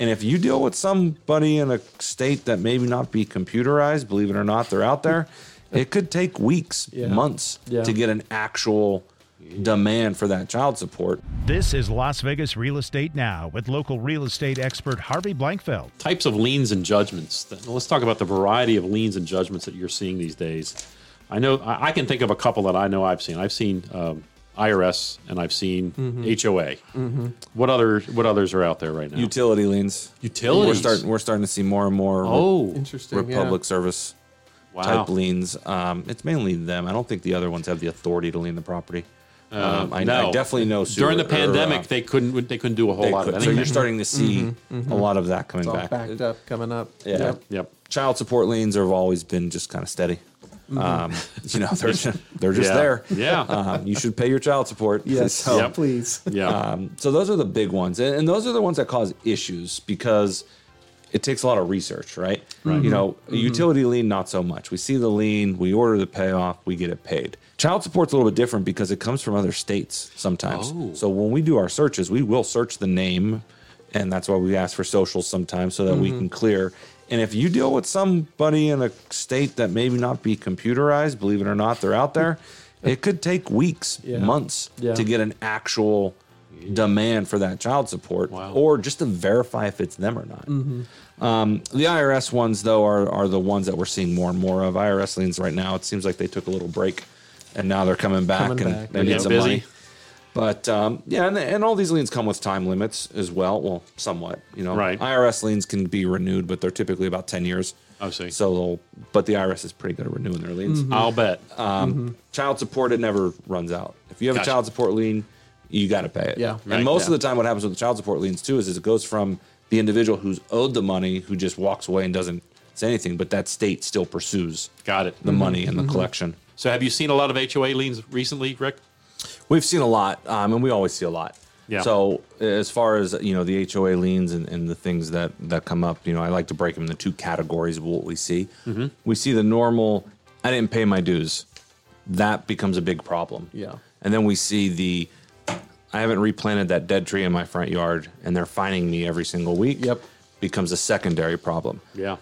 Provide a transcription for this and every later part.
And if you deal with somebody in a state that maybe not be computerized, believe it or not, they're out there, it could take weeks, Yeah. months Yeah. to get an actual demand for that child support. This is Las Vegas Real Estate Now with local real estate expert Harvey Blankfeld. types of liens and judgments. Let's talk about the variety of liens and judgments that you're seeing these days. I know I I can think of a couple that I know I've seen. I've seen um, IRS and I've seen HOA. What other what others are out there right now? Utility liens. Utilities. We're starting. We're starting to see more and more. oh, Interesting. Republic Service wow. type liens. Um, it's mainly them. I don't think the other ones have the authority to lien the property. Um, I, no. I definitely know During the sewer- or, pandemic, uh, they couldn't they couldn't do a whole they lot could- of so anything. you're starting to see a lot of that coming It's all back. backed up, coming up. Yeah. Yep. Yep. Child support liens have always been just kind of steady. Um, you know, they're just, they're just Yeah. there. Yeah. Um, you should pay your child support. Yes. So, Yep. Please. Yeah. um, so those are the big ones, and, and those are the ones that cause issues because it takes a lot of research, right? Right. You know, a utility lien, not so much. We see the lien, we order the payoff, we get it paid. Child support's a little bit different because it comes from other states sometimes. Oh. So when we do our searches, we will search the name, and that's why we ask for socials sometimes so that we can clear. And if you deal with somebody in a state that maybe not be computerized, believe it or not, they're out there. It could take weeks, Yeah. months Yeah. to get an actual demand for that child support Wow. or just to verify if it's them or not. Um, the IRS ones, though, are, are the ones that we're seeing more and more of. IRS liens right now, it seems like they took a little break and now they're coming back Coming and back. they need some busy. money. But um, yeah, and, and all these liens come with time limits as well. Well, somewhat, you know. Right. IRS liens can be renewed, but they're typically about 10 years. I see. So, but the IRS is pretty good at renewing their liens. I'll bet. Um, Child support, it never runs out. If you have Gotcha. a child support lien, you got to pay it. Yeah. And most yeah. of the time, what happens with the child support liens too is, is it goes from the individual who's owed the money, who just walks away and doesn't say anything, but that state still pursues Got it. the money and the collection. So have you seen a lot of HOA liens recently, Rick? We've seen a lot, um, and we always see a lot. Yeah. So as far as you know, the HOA liens and, and the things that that come up, you know, I like to break them into two categories of what we see. Mm-hmm. We see the normal, I didn't pay my dues. That becomes a big problem. Yeah. And then we see the, I haven't replanted that dead tree in my front yard, and they're fining me every single week. Yep. Becomes a secondary problem. Yeah.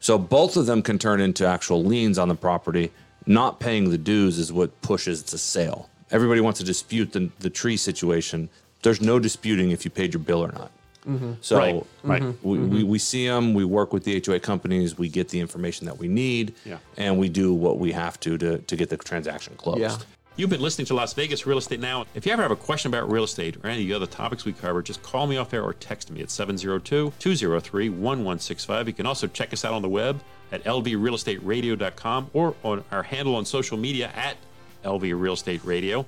So both of them can turn into actual liens on the property. Not paying the dues is what pushes the sale. Everybody wants to dispute the, the tree situation. There's no disputing if you paid your bill or not. Mm-hmm. So Right, right. Mm-hmm. We, we, mm-hmm. we see them, we work with the HOA companies, we get the information that we need, Yeah. and we do what we have to to, to get the transaction closed. Yeah. You've been listening to Las Vegas Real Estate Now. If you ever have a question about real estate or any of the other topics we cover, just call me off air or text me at 702 203 1165. You can also check us out on the web at lvrealestateradio.com or on our handle on social media at LV Real Estate Radio.